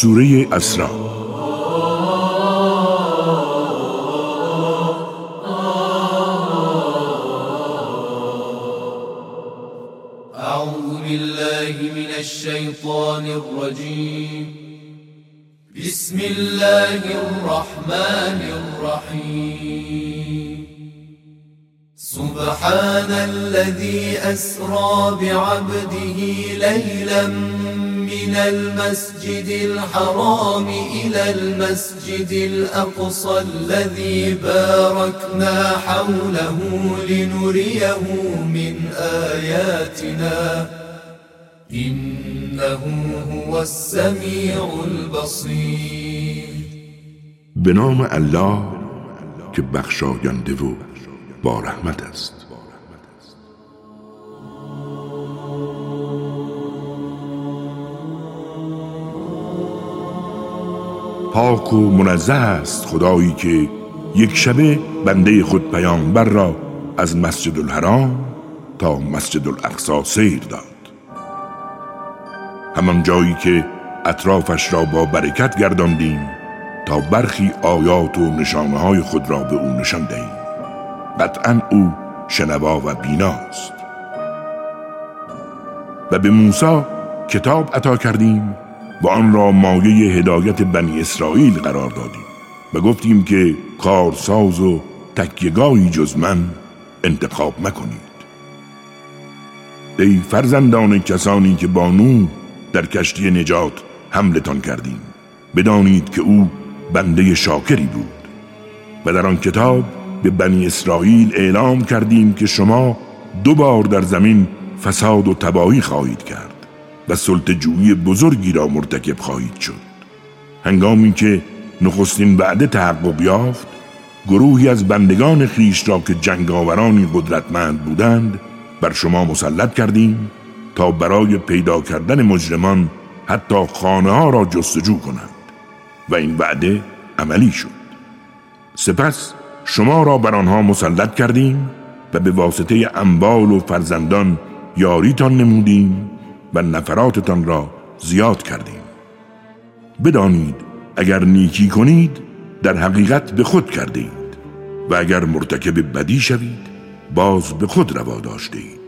سورة أسرا. أعوذ بالله من الشیطان الرجیم بسم الله الرحمن الرحیم سبحان الذي أسرى بعبده ليلا من المسجد الحرام إلى المسجد الأقصى الذي باركنا حوله لنريه من آياتنا. إنه هو السميع البصير. بنام الله که بخشاینده و با رحمت است. پاک و منزه است خدایی که یک شبه بنده خود پیامبر را از مسجد الحرام تا مسجد الاقصا سیر داد. همان جایی که اطرافش را با برکت گرداندیم تا برخی آیات و نشانه های خود را به او نشان دهیم. قطعا او شنوا و بیناست. و به موسی کتاب عطا کردیم و آن را مایه هدایت بنی اسرائیل قرار دادیم و گفتیم که کارساز و تکیگاهی جز من انتخاب مکنید. ای فرزندان کسانی که با نو در کشتی نجات حملتان کردیم بدانید که او بنده شاکری بود و در آن کتاب به بنی اسرائیل اعلام کردیم که شما دو بار در زمین فساد و تباهی خواهید کرد. و جویی بزرگی را مرتکب خواهید شد. هنگامی که نخستین وعده تحقق یافت گروهی از بندگان خیش را که جنگاورانی قدرتمند بودند بر شما مسلط کردیم تا برای پیدا کردن مجرمان حتی خانه ها را جستجو کنند. و این وعده عملی شد. سپس شما را بر آنها مسلط کردیم و به واسطه اموال و فرزندان یاریتان نمودیم و نفراتتان را زیاد کردیم. بدانید اگر نیکی کنید در حقیقت به خود کرده اید و اگر مرتکب بدی شوید باز به خود روا داشته اید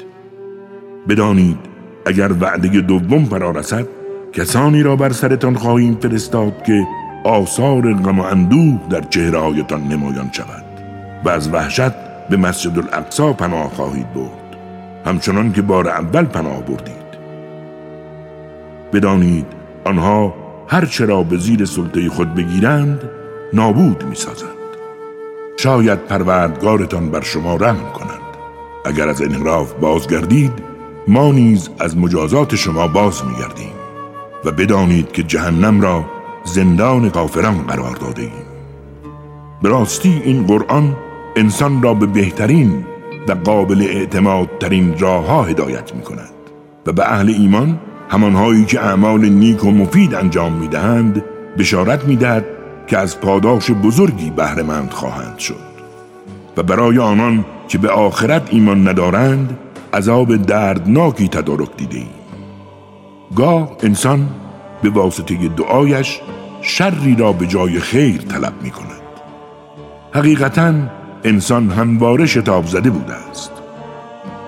بدانید اگر وعده دوم فرا رسد کسانی را بر سرتان خواهیم فرستاد که آثار غم و اندوه در چهرههایتان نمایان شود و از وحشت به مسجد الاقصا پناه خواهید برد. همچنان که بار اول پناه بردید. بدانید آنها هر چرا به زیر سلطه خود بگیرند نابود می سازند. شاید پروردگارتان بر شما رحم کنند اگر از انحراف بازگردید ما نیز از مجازات شما باز می گردیم و بدانید که جهنم را زندان کافران قرار داده ایم به راستی این قرآن انسان را به بهترین و قابل اعتماد ترین راه ها هدایت می کند و به اهل ایمان همانهایی که اعمال نیک و مفید انجام می‌دهند بشارت می‌دهد که از پاداش بزرگی بهرهمند خواهند شد. و برای آنان که به آخرت ایمان ندارند عذاب دردناکی تدارک دیده ایم گاه انسان به واسطه دعایش شری را به جای خیر طلب می کند حقیقتا انسان همواره شتاب زده بوده است.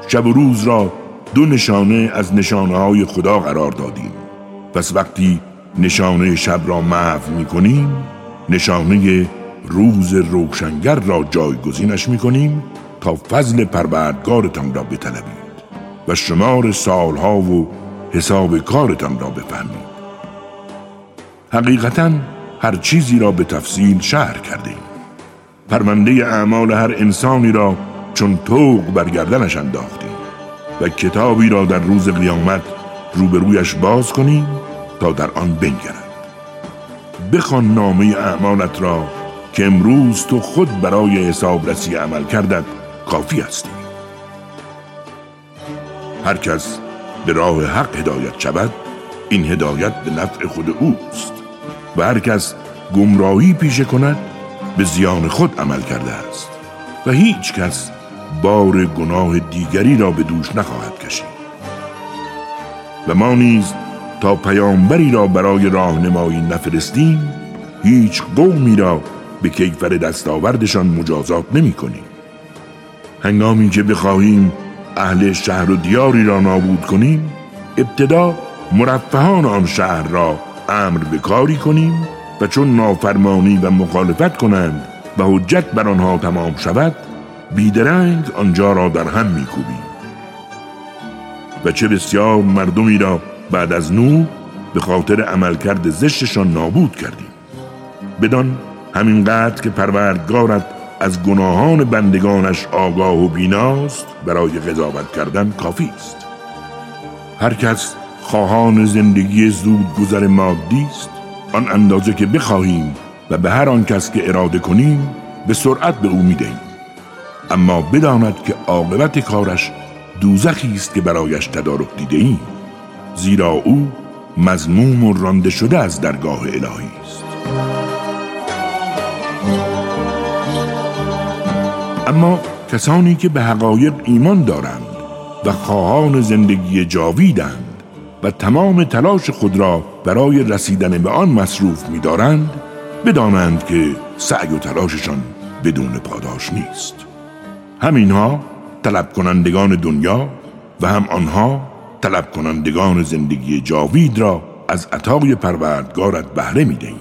شب و روز را دو نشانه از نشانه های خدا قرار دادیم. پس وقتی نشانه شب را محو می کنیم نشانه روز روشنگر را جایگزینش می کنیم تا فضل پروردگارتان را بطلبید و شمار سالها و حساب کارتان را بفهمید حقیقتا هر چیزی را به تفصیل شهر کردیم. پرونده اعمال هر انسانی را چون توق برگردنش انداختیم. و کتابی را در روز قیامت روبرویش باز کنیم تا در آن بنگرد. بخوان نامه اعمالت را که امروز تو خود برای حسابرسی عمل کردت کافی هستی هر کس به راه حق هدایت شود این هدایت به نفع خود اوست. و هر کس گمراهی پیشه کند به زیان خود عمل کرده است. و هیچ کس بار گناه دیگری را به دوش نخواهد کشید. و ما نیز تا پیامبری را برای راهنمایی نفرستیم هیچ قومی را به کیفر دستاوردشان مجازات نمی کنیم. هنگامی که بخواهیم اهل شهر و دیاری را نابود کنیم ابتدا مرفهان آن شهر را امر به کاری کنیم و چون نافرمانی و مخالفت کنند و حجت بر آنها تمام شود بیدرنگ آنجا را در هم میکوبیم. و چه بسیار مردمی را بعد از نو به خاطر عملکرد زشتشان نابود کردیم. بدان همینقدر که پروردگارت از گناهان بندگانش آگاه و بیناست برای قضاوت کردن کافی است. هر کس خواهان زندگی زود گذر مادی است. آن اندازه که بخواهیم و به هر آن کس که اراده کنیم به سرعت به او می‌دهیم. اما بداند که عاقبت کارش دوزخی است که برایش تدارک دیده ایم زیرا او مزموم و رانده شده از درگاه الهی است. اما کسانی که به حقایق ایمان دارند و خواهان زندگی جاویدند و تمام تلاش خود را برای رسیدن به آن مصروف می‌دارند بدانند که سعی و تلاششان بدون پاداش نیست. همینها طلب کنندگان دنیا و هم آنها طلب کنندگان زندگی جاوید را از عطای پروردگارت بهره می‌دهی.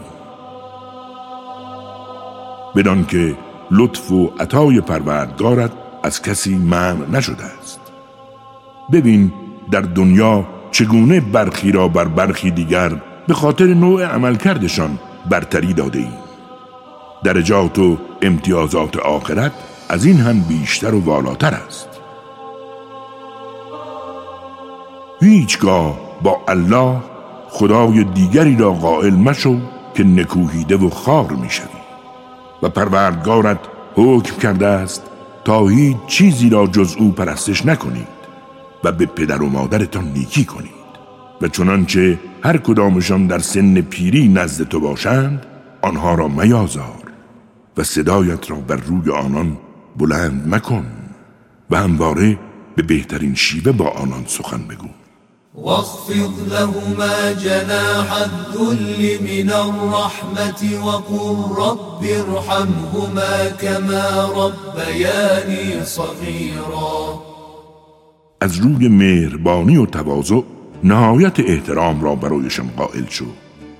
بدان که لطف و عطای پروردگارت از کسی منع نشده است. ببین در دنیا چگونه برخی را بر برخی دیگر به خاطر نوع عملکردشان برتری داده ایم درجات و امتیازات آخرت از این هم بیشتر و والاتر است. هیچگاه با الله خدای دیگری را قائل مشو که نکوهیده و خار می‌شوی. و پروردگارت حکم کرده است تا هیچ چیزی را جز او پرستش نکنید و به پدر و مادرتان نیکی کنید. و چنانچه هر کدامشان در سن پیری نزد تو باشند آنها را میازار و صدایت را بر روی آنان بلند مکن و همواره به بهترین شیوه با آنان سخن بگو. واخفض لهما جناح الذل من الرحمة وقل رب ارحمهما كما ربياني صغيرا. از روی مهربانی و تواضع نهایت احترام را برایشان قائل شو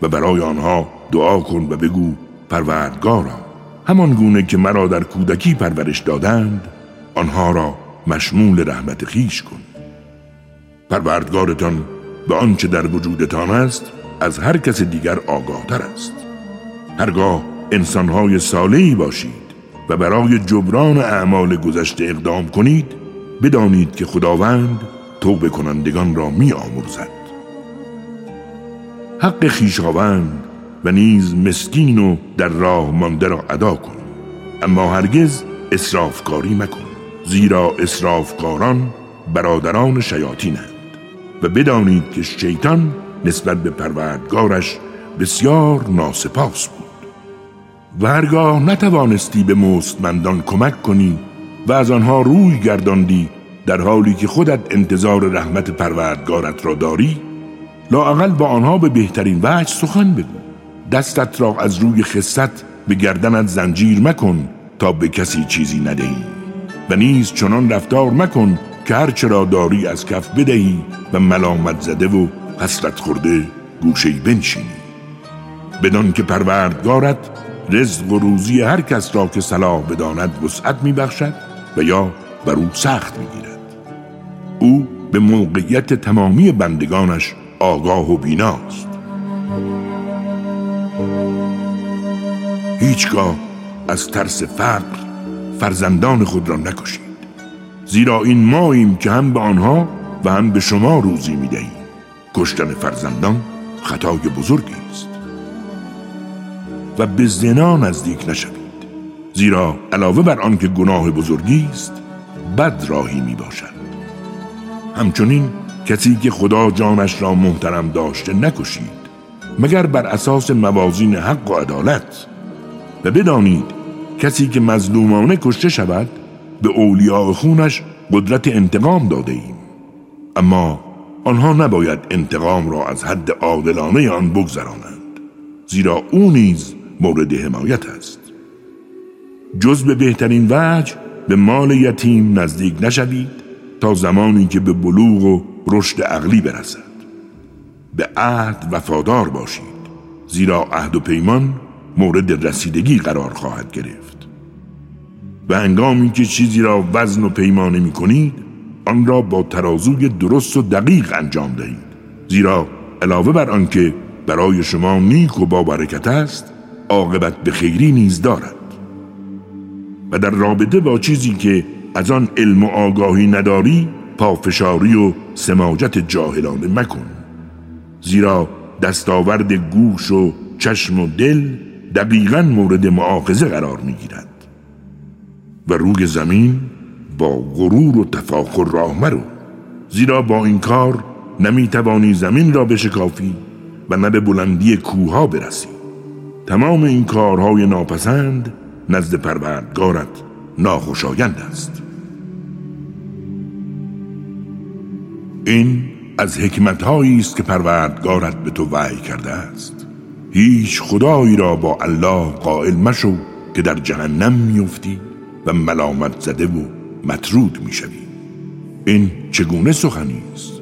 و برای آنها دعا کن و بگو پروردگارا همان گونه که مرا در کودکی پرورش دادند آنها را مشمول رحمت خیش کن. پروردگارتان به آنچه در وجودتان است از هر کس دیگر آگاه تر است. هرگاه انسانهای صالحی باشید و برای جبران اعمال گذشته اقدام کنید بدانید که خداوند توبه کنندگان را می آمرزد حق خیشاوند و نیز مسکین و در راه مانده را ادا کن. اما هرگز اصرافکاری مکن زیرا اصرافکاران برادران شیاطینند. و بدانید که شیطان نسبت به پروردگارش بسیار ناسپاس بود. و هرگاه نتوانستی به مستمندان کمک کنی و از آنها روی گرداندی در حالی که خودت انتظار رحمت پروردگارت را داری لااقل با آنها به بهترین وجه سخن بگو. دستت را از روی خست به گردنت زنجیر مکن تا به کسی چیزی ندهی. و نیز چنان رفتار مکن که هرچه را داری از کف بدهی و ملامت زده و حسرت خورده گوشهی بنشینی. بدان که پروردگارت رزق و روزی هر کس را که صلاح بداند وسعت میبخشد و یا بر او سخت می‌گیرد. او به موقعیت تمامی بندگانش آگاه و بیناست. هیچگاه از ترس فقر فرزندان خود را نکشید. زیرا این ماییم که هم به آنها و هم به شما روزی می دهیم کشتن فرزندان خطای بزرگی است. و به زنا نزدیک نشوید. زیرا علاوه بر آنکه گناه بزرگی است بد راهی می باشد همچنین کسی که خدا جانش را محترم داشته نکشید. مگر بر اساس موازین حق و عدالت؟ و بدانید کسی که مظلومانه کشته شود به اولیاء خونش قدرت انتقام داده ایم اما آنها نباید انتقام را از حد عادلانه آن بگذرانند زیرا او نیز مورد حمایت است. جز به بهترین وجه به مال یتیم نزدیک نشوید تا زمانی که به بلوغ و رشد عقلی برسد. به عهد وفادار باشید. زیرا عهد و پیمان مورد رسیدگی قرار خواهد گرفت. و انگامی که چیزی را وزن و پیمانه می کنید آن را با ترازوی درست و دقیق انجام دهید. زیرا علاوه بر آنکه برای شما نیک و با برکت است عاقبت به خیری نیز دارد. و در رابطه با چیزی که از آن علم و آگاهی نداری پافشاری و سماجت جاهلانه مکن. زیرا دستاورد گوش و چشم و دل دقیقا مورد معاخذه قرار می گیرد و روی زمین با غرور و تفاخر راه مرو. زیرا با این کار نمی توانی زمین را بشکافی و نه به بلندی کوها برسی. تمام این کارهای ناپسند نزد پروردگارت ناخوشایند است. این از حکمتهایی است که پروردگارت به تو وحی کرده است. هیچ خدایی را با الله قائل مشو که در جهنم میفتی و ملامت زده و مطرود می‌شوی. این چگونه سخنی است؟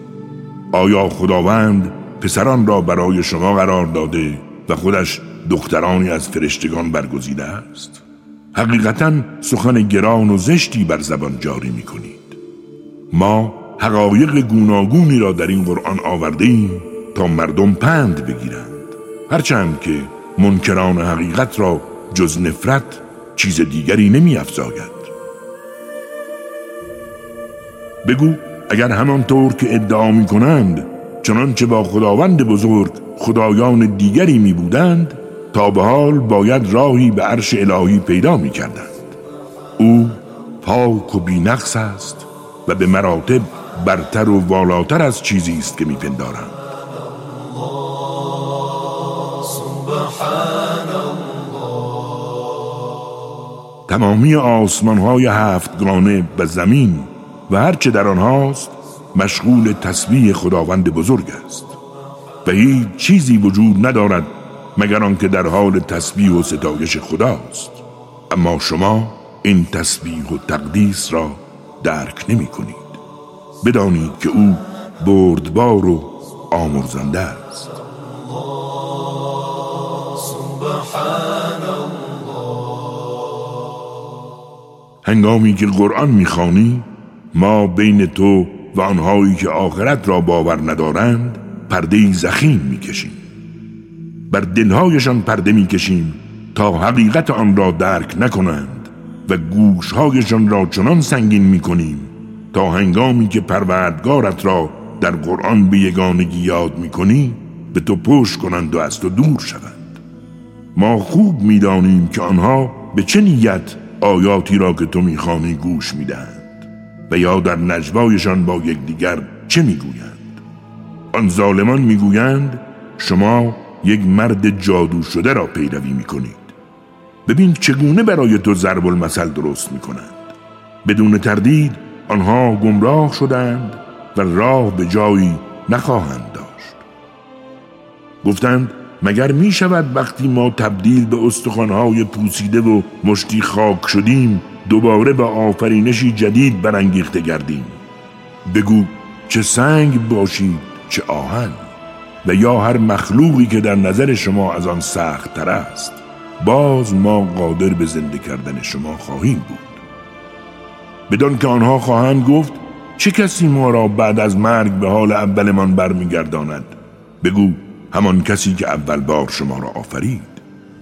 آیا خداوند پسران را برای شما قرار داده و خودش دخترانی از فرشتگان برگزیده است؟ حقیقتا سخن گران و زشتی بر زبان جاری می کنید ما حقایق گوناگونی را در این قرآن آورده ایم تا مردم پند بگیرند هرچند که منکران حقیقت را جز نفرت چیز دیگری نمی افزاید. بگو اگر همانطور که ادعا می کنند چنانچه با خداوند بزرگ خدایان دیگری می بودند تا به حال باید راهی به عرش الهی پیدا می کردند او پاک و بینقص است و به مراتب برتر و والاتر از چیزی است که میپندارند تمامی آسمان های هفتگانه و زمین و هرچه در آنهاست مشغول تسبیح خداوند بزرگ است. و هیچ چیزی وجود ندارد مگر آنکه در حال تسبیح و ستایش خداست. اما شما این تسبیح و تقدیس را درک نمی کنید. بدانید که او بردبار و آمرزنده است. هنگامی که قرآن می‌خوانی ما بین تو و آنهایی که آخرت را باور ندارند پرده زخیم می‌کشیم. بر دلهایشان پرده می‌کشیم تا حقیقت آن را درک نکنند و گوشهایشان را چنان سنگین می‌کنیم تا هنگامی که پروردگارت را در قرآن به یگانگی یاد می‌کنی به تو پشت کنند و از تو دور شوند. ما خوب می‌دانیم که آنها به چه نیت آیاتی را که تو می‌خوانی گوش می‌دهند و یا در نجوایشان با یکدیگر چه می‌گویند. آن ظالمان می‌گویند شما یک مرد جادو شده را پیروی می‌کنید. ببین چگونه برای تو ضرب المثل درست می‌کنند. بدون تردید آنها گمراه شدند و راه به جایی نخواهند داشت. گفتند مگر می شود وقتی ما تبدیل به استخوانهای پوسیده و مشتی خاک شدیم دوباره به آفرینشی جدید برانگیخته گردیم؟ بگو چه سنگ باشید چه آهن؟ و یا هر مخلوقی که در نظر شما از آن سخت تر است باز ما قادر به زنده کردن شما خواهیم بود. بدان که آنها خواهند گفت چه کسی ما را بعد از مرگ به حال اولمان برمیگرداند؟ بگو همان کسی که اول بار شما را آفرید.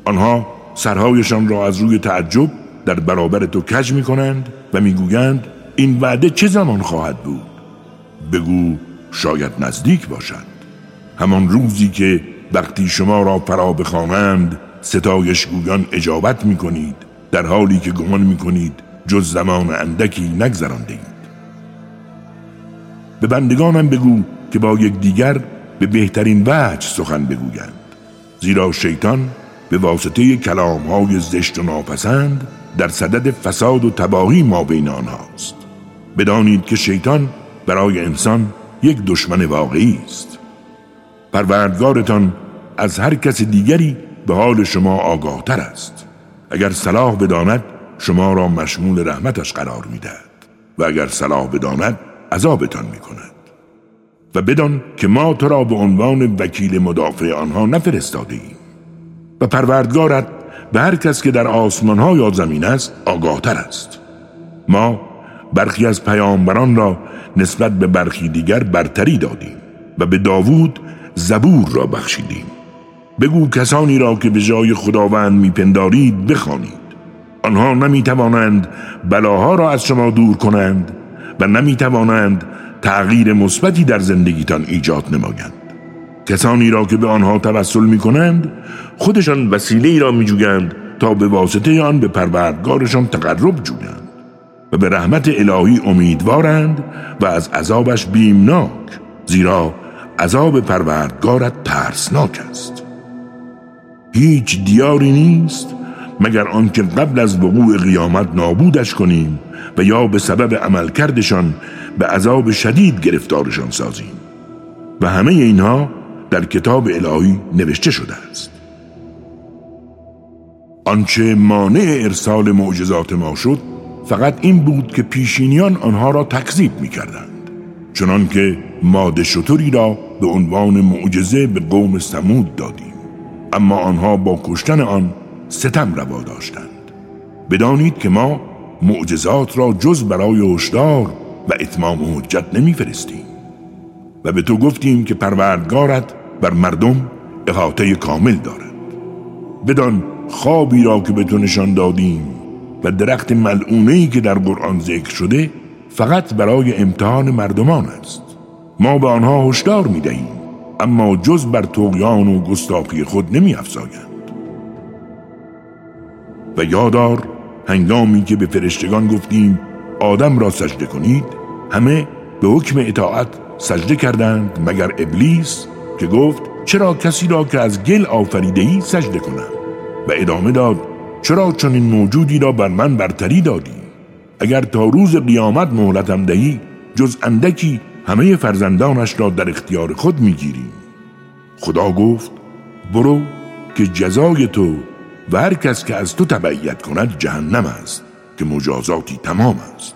آنها سرهایشان را از روی تعجب در برابر تو کج می کنند و می‌گویند این وعده چه زمان خواهد بود؟ بگو شاید نزدیک باشد همان روزی که وقتی شما را فرا بخوانند ستایش گویان اجابت می کنید در حالی که گمان می کنید جز زمان اندکی نگذرانده اید به بندگانم بگو که با یک دیگر به بهترین وجه سخن بگویند. زیرا شیطان به واسطه کلام های زشت و ناپسند در صدد فساد و تباهی ما بین آنهاست. بدانید که شیطان برای انسان یک دشمن واقعی است. پروردگارتان از هر کس دیگری به حال شما آگاهتر است. اگر صلاح بداند شما را مشمول رحمتش قرار می‌دهد و اگر صلاح بداند عذابتان می کند و بدان که ما تو را به عنوان وکیل مدافع آنها نفرستاده ایم و پروردگارت به هر کس که در آسمان ها یا زمین است آگاهتر است. ما برخی از پیامبران را نسبت به برخی دیگر برتری دادیم و به داوود زبور را بخشیدیم. بگو کسانی را که به جای خداوند میپندارید بخوانید. آنها نمی‌توانند بلاها را از شما دور کنند و نمی‌توانند تغییر مثبتی در زندگیتان ایجاد نمایند. کسانی را که به آنها توسل می کنند خودشان وسیله را می جویند تا به واسطه آن به پروردگارشان تقرب جویند و به رحمت الهی امیدوارند و از عذابش بیمناک زیرا عذاب پروردگارت ترسناک است. هیچ دیاری نیست مگر آنکه قبل از وقوع قیامت نابودش کنیم و یا به سبب عملکردشان به عذاب شدید گرفتارشان سازیم. و همه اینها در کتاب الهی نوشته شده است. آنچه مانع ارسال معجزات ما شد فقط این بود که پیشینیان آنها را تکذیب می کردند چنان که ماده شطوری را به عنوان معجزه به قوم سمود دادیم. اما آنها با کشتن آن ستم روا داشتند. بدانید که ما معجزات را جز برای هشدار و اتمام حجت نمیفرستیم. و به تو گفتیم که پروردگارت بر مردم احاطه کامل دارد. بدان خوابی را که به تو نشان دادیم و درخت ملعونه که در قرآن ذکر شده فقط برای امتحان مردمان است. ما به آنها هشدار می دهیم اما جز بر توقیان و گستاخی خود نمی افزایند و یادار هنگامی که به فرشتگان گفتیم آدم را سجده کنید همه به حکم اطاعت سجده کردند مگر ابلیس که گفت چرا کسی را که از گل آفریده ای سجده کنم؟ و ادامه داد چرا چنین موجودی را بر من برتری دادی؟ اگر تا روز قیامت مهلتم دهی جز اندکی همه فرزندانش را در اختیار خود می‌گیریم خدا گفت برو که جزای تو و هر کس که از تو تبعیت کند جهنم است که مجازاتی تمام است.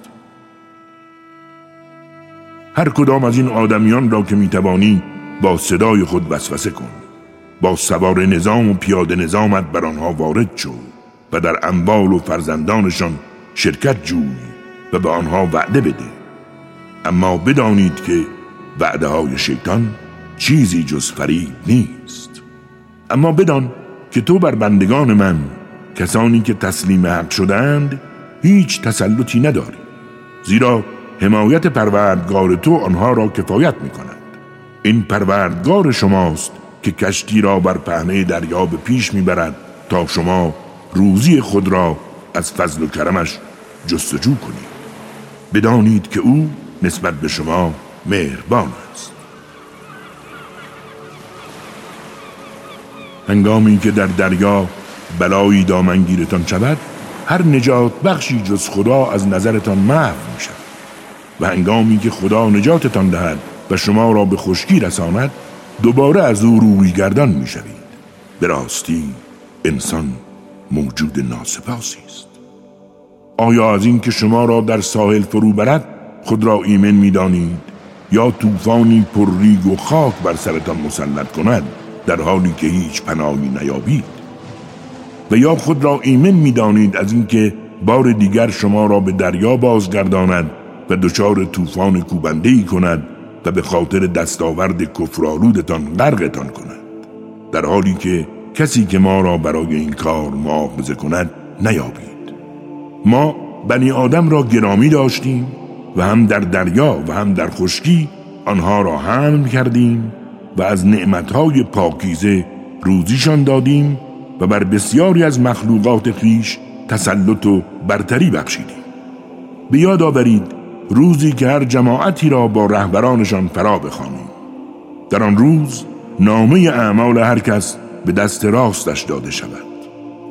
هر کدام از این آدمیان را که می‌توانی با صدای خود وسوسه کن با سوار نظام و پیاده نظامت بر آنها وارد شو و در اموال و فرزندانشان شرکت جوی و به آنها وعده بده. اما بدانید که وعده های شیطان چیزی جز فریب نیست. اما بدان که تو بر بندگان من کسانی که تسلیم حق شدند هیچ تسلطی نداری. زیرا حمایت پروردگار تو آنها را کفایت می کند این پروردگار شماست که کشتی را بر پهنه دریا به پیش می‌برد تا شما روزی خود را از فضل و کرمش جستجو کنید. بدانید که او نسبت به شما مهربان است. هنگامی که در دریا بلایی دامنگیرتان شود هر نجات بخشی جز خدا از نظرتان محو می شود و هنگامی که خدا نجاتتان دهد و شما را به خشکی رساند دوباره از او روی گردان می شوید راستی انسان موجود ناسپاسی است. آیا از این که شما را در ساحل فرو برد خود را ایمن می دانید یا طوفانی پر ریگ و خاک بر سرتان مسلط کند؟ در حالی که هیچ پناهی نیابید. و یا خود را ایمن می دانید از اینکه بار دیگر شما را به دریا بازگرداند و دچار طوفان کوبنده ای کند و به خاطر دستاورد کفرآلودتان غرقتان کند. در حالی که کسی که ما را برای این کار معاخذه کند نیابید. ما بنی آدم را گرامی داشتیم و هم در دریا و هم در خشکی آنها را حمل کردیم و از نعمتهای پاکیزه روزیشان دادیم و بر بسیاری از مخلوقات خیش تسلط و برتری بخشیدیم. به یاد آورید روزی که هر جماعتی را با رهبرانشان فرا بخوانیم. در آن روز نامه اعمال هر کس به دست راستش داده شود.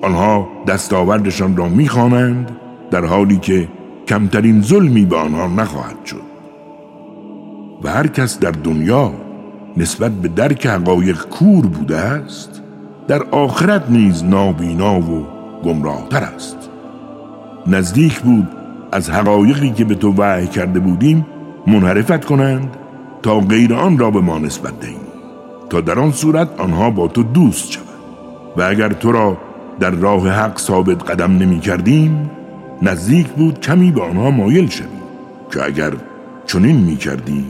آنها دستاوردشان را می‌خوانند در حالی که کمترین ظلمی به آنها نخواهد شد. و هر کس در دنیا نسبت به درک حقایق کور بوده است در آخرت نیز نابینا و گمراهتر است. نزدیک بود از حقایقی که به تو وحی کرده بودیم منحرفت کنند تا غیر آن را به ما نسبت دهیم. تا در آن صورت آنها با تو دوست شوند و اگر تو را در راه حق ثابت قدم نمی کردیم نزدیک بود کمی به آنها مایل شوی که اگر چنین می کردی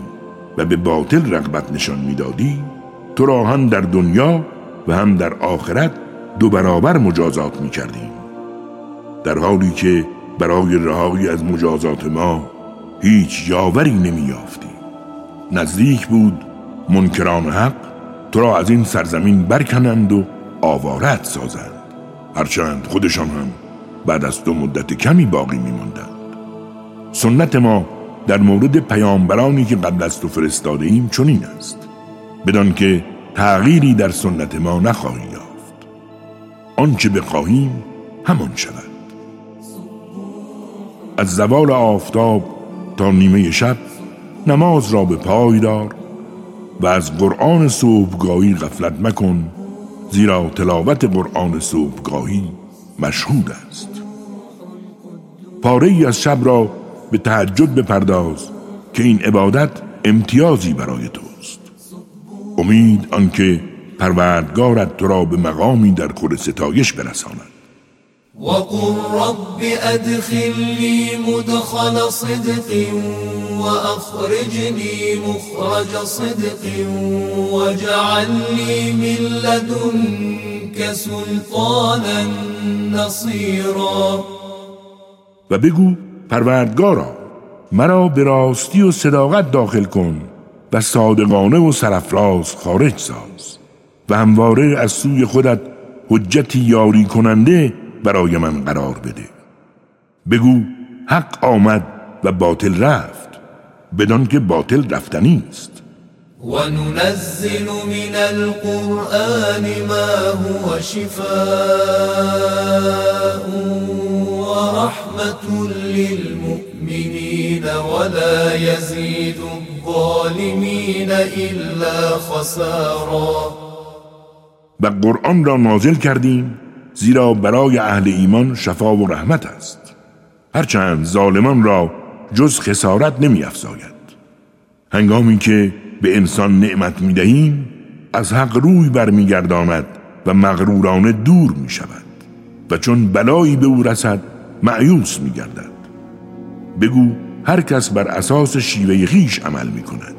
و به باطل رغبت نشان می‌دادی تو را هم در دنیا و هم در آخرت دو برابر مجازات می کردیم در حالی که برای رهایی از مجازات ما هیچ یاوری نمی یافتی نزدیک بود منکران حق تو را از این سرزمین برکنند و آوارت سازند. هرچند خودشان هم بعد از دو مدت کمی باقی میماندند. سنت ما در مورد پیامبرانی که قبل از تو فرستاده ایم چنین است. بدان که تغییری در سنت ما نخواهی یافت. آنچه بخواهیم همان شود. از زوال آفتاب تا نیمه شب نماز را به پای دار و از قرآن صبحگاهی غفلت مکن زیرا تلاوت قرآن صبحگاهی مشهود است. پاره ای از شب را به تهجد بپرداز که این عبادت امتیازی برای توست. امید آنکه پروردگارت تو را به مقامی در خور ستایش برساند. وقل رب أدخلني مدخل صدق وأخرجني مخرج صدق واجعل لي من لدنك سلطانا نصيرا. و بگو پروردگارا مرا به راستی و صداقت داخل کن و صادقانه و سرفراز خارج ساز و همواره از سوی خودت حجتی یاری کننده برای من قرار بده. بگو حق آمد و باطل رفت بدان که باطل رفتنی است. وننزل من القرآن ما هو شفاء. ورحمة للمؤمنين ولا يزيد الظالمين إلا خسارا. و قرآن را نازل کردیم زیرا برای اهل ایمان شفا و رحمت است. هرچند ظالمان را جز خسارت نمی افزاید. هنگامی که به انسان نعمت می دهیم از حق روی برمیگرداند و مغرورانه دور می شود. و چون بلایی به او رسد معیوس می گردد بگو هر کس بر اساس شیوه خیش عمل می کند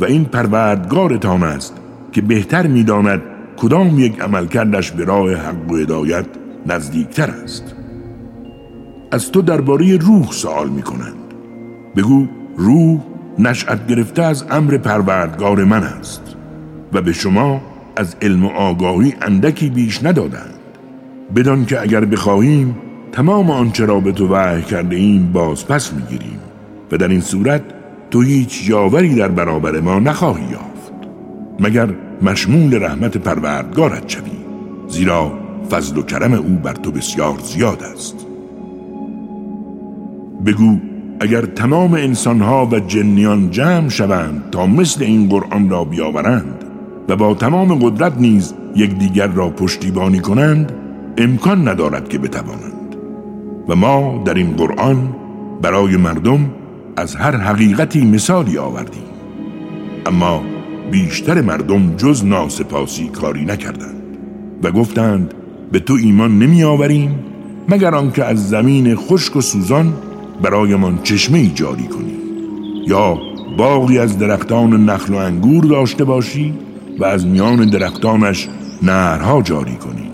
و این پروردگارتان است که بهتر می داند کدام یک عمل کردش به راه حق و هدایت نزدیکتر است. از تو درباره روح سوال می کنند بگو روح نشأت گرفته از امر پروردگار من است و به شما از علم و آگاهی اندکی بیش ندادند. بدان که اگر بخواهیم تمام آنچه را به تو وحی کرده ایم باز پس می‌گیریم و در این صورت تو هیچ یاوری در برابر ما نخواهی یافت مگر مشمول رحمت پروردگارت شوی زیرا فضل و کرم او بر تو بسیار زیاد است. بگو اگر تمام انسانها و جنیان جمع شوند تا مثل این قرآن را بیاورند و با تمام قدرت نیز یکدیگر را پشتیبانی کنند امکان ندارد که بتوانند. و ما در این قرآن برای مردم از هر حقیقتی مثالی آوردیم. اما بیشتر مردم جز ناسپاسی کاری نکردند و گفتند به تو ایمان نمی آوریم مگر آنکه از زمین خشک و سوزان برایمان چشمه جاری کنی. یا باغی از درختان نخل و انگور داشته باشی و از میان درختانش نهرها جاری کنی.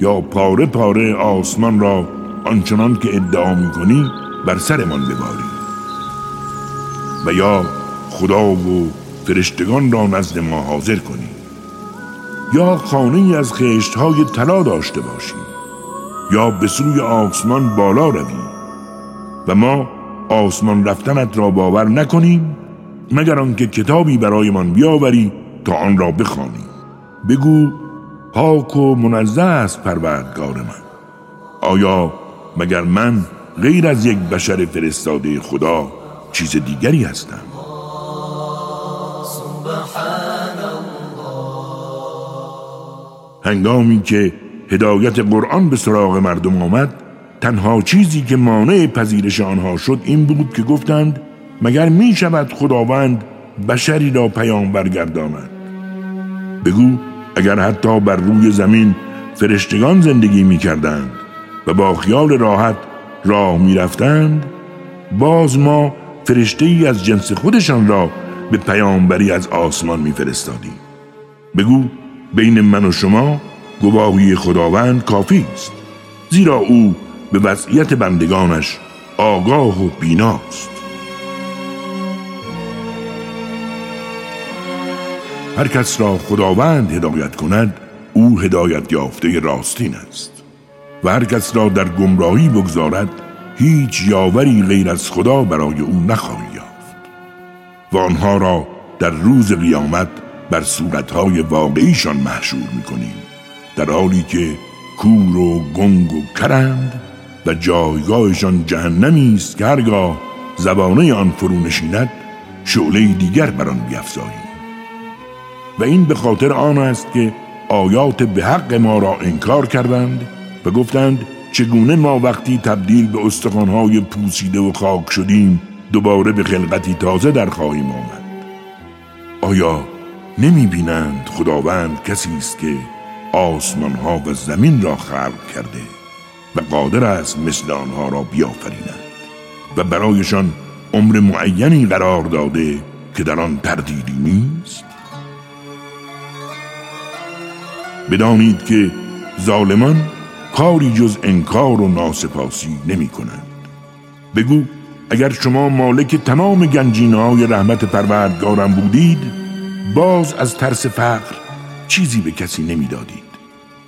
یا پاره پاره آسمان را آنچنان که ادعا می کنی بر سرمان بباری. و یا خدا و فرشتگان را نزد ما حاضر کنی. یا خانه از خشت های طلا داشته باشی. یا به سوی آسمان بالا روی. و ما آسمان رفتنت را باور نکنیم مگر آنکه کتابی برایمان بیاوری تا آن را بخوانی. بگو پاک و منزه است پروردگار من. آیا مگر من غیر از یک بشر فرستاده خدا چیز دیگری هستم؟ هنگامی که هدایت قرآن به سراغ مردم آمد تنها چیزی که مانع پذیرش آنها شد این بود که گفتند مگر می شود خداوند بشری را پیامبر گرداند بگو اگر حتی بر روی زمین فرشتگان زندگی می کردند با خیال راحت راه می رفتند باز ما فرشته ای از جنس خودشان را به پیامبری از آسمان می فرستادیم بگو بین من و شما گواهی خداوند کافی است زیرا او به وضعیت بندگانش آگاه و بیناست. هر کس را خداوند هدایت کند او هدایت یافته راستین است. و هر کس را در گمراهی بگذارد هیچ یاوری غیر از خدا برای او نخواهی یافت. و آنها را در روز قیامت بر صورتهای واقعیشان محشور می‌کنیم در حالی که کور و گنگ و کرند و جایگاهشان جهنمی است که هرگاه زبانه آن فرو نشیند شعله دیگر بر آن بیافزاییم و این به خاطر آن است که آیات به حق ما را انکار کردند و گفتند چگونه ما وقتی تبدیل به استخوانهای پوسیده و خاک شدیم دوباره به خلقتی تازه در خواهیم آمد؟ آیا نمی بینند خداوند کسی است که آسمان ها و زمین را خلق کرده و قادر است مثل آنها را بیافریند و برایشان عمر معینی قرار داده که در آن تردیدی نیست؟ بدانید که ظالمان کاری جز انکار و ناسپاسی نمی کنند بگو اگر شما مالک تمام گنجینه های رحمت پروردگارم بودید باز از ترس فقر چیزی به کسی نمی‌دادید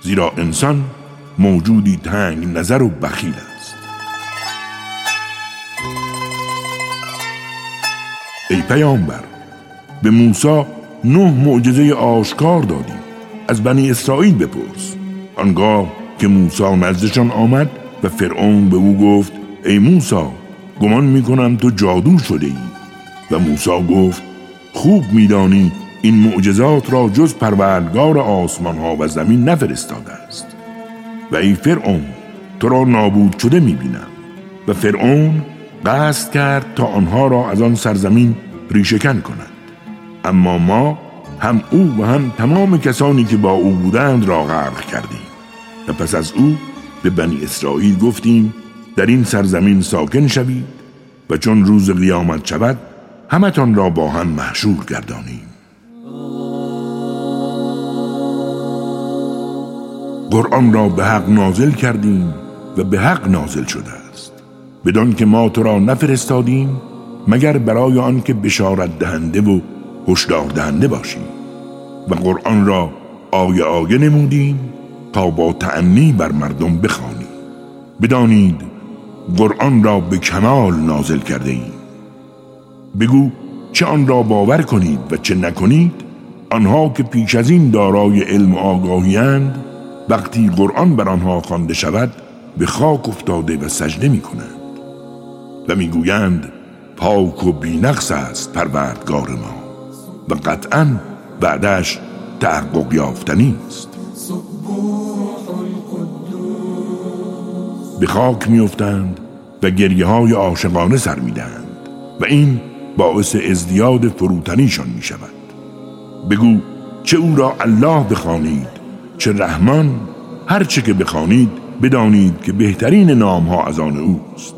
زیرا انسان موجودی تنگ نظر و بخیل است. ای پیامبر به موسی نه معجزه آشکار دادیم. از بنی اسرائیل بپرس. آنگاه که موسی نزدشان آمد و فرعون به او گفت ای موسی گمان می‌کنم تو جادو شده ای و موسی گفت خوب میدانی این معجزات را جز پروردگار آسمان ها و زمین نفرستاده است. و ای فرعون تو را نابود شده می‌بینم. و فرعون قصد کرد تا آنها را از آن سرزمین ریشکن کند. اما ما هم او و هم تمام کسانی که با او بودند را غرق کردیم. و پس از او به بنی اسرائیل گفتیم در این سرزمین ساکن شوید و چون روز قیامت شود همتان را با هم محشور گردانیم. قرآن را به حق نازل کردیم و به حق نازل شده است. بدان که ما تو را نفرستادیم مگر برای آن که بشارت دهنده و هشدار دهنده باشیم. و قرآن را آیه آیه نمودیم تا با تعنی بر مردم بخوانی. بدانید قرآن را به کمال نازل کرده ایم بگو چه آن را باور کنید و چه نکنید؟ آنها که پیش از این دارای علم و آگاهیند وقتی قرآن بر آنها خوانده شود به خاک افتاده و سجده می کنند و می‌گویند پاک و بینقص است پروردگار ما و قطعا بعدش تحقق یافتنی است. به خاک میافتند و گریه های عاشقانه سر می‌دهند و این باعث ازدیاد فروتنیشان می شود بگو چه او را الله بخوانید چه رحمان هر چه که بخوانید بدانید که بهترین نام ها از آن اوست.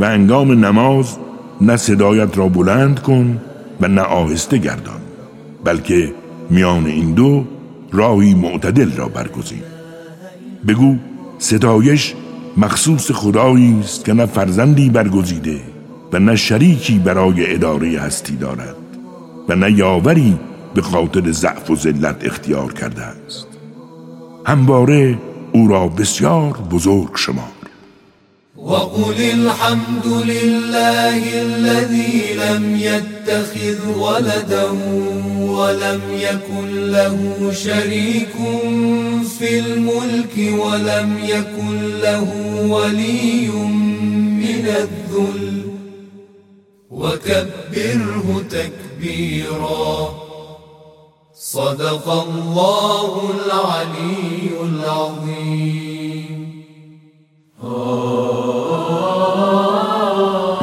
و انگام نماز نه صدایت را بلند کن و نه آهسته گردان بلکه میان این دو راهی معتدل را برگزین. بگو ستایش مخصوص خدایی است که نه فرزندی برگزیده و نه شریکی برای اداره هستی دارد و نه یاوری به خاطر ضعف و ذلت اختیار کرده است. همواره او را بسیار بزرگ شما. وقل الحمد لله الذي لم يتخذ ولدا ولم يكن له شريك في الملك ولم يكن له ولي من الذل. وكبره تكبيرا. صدق الله العلي العظيم.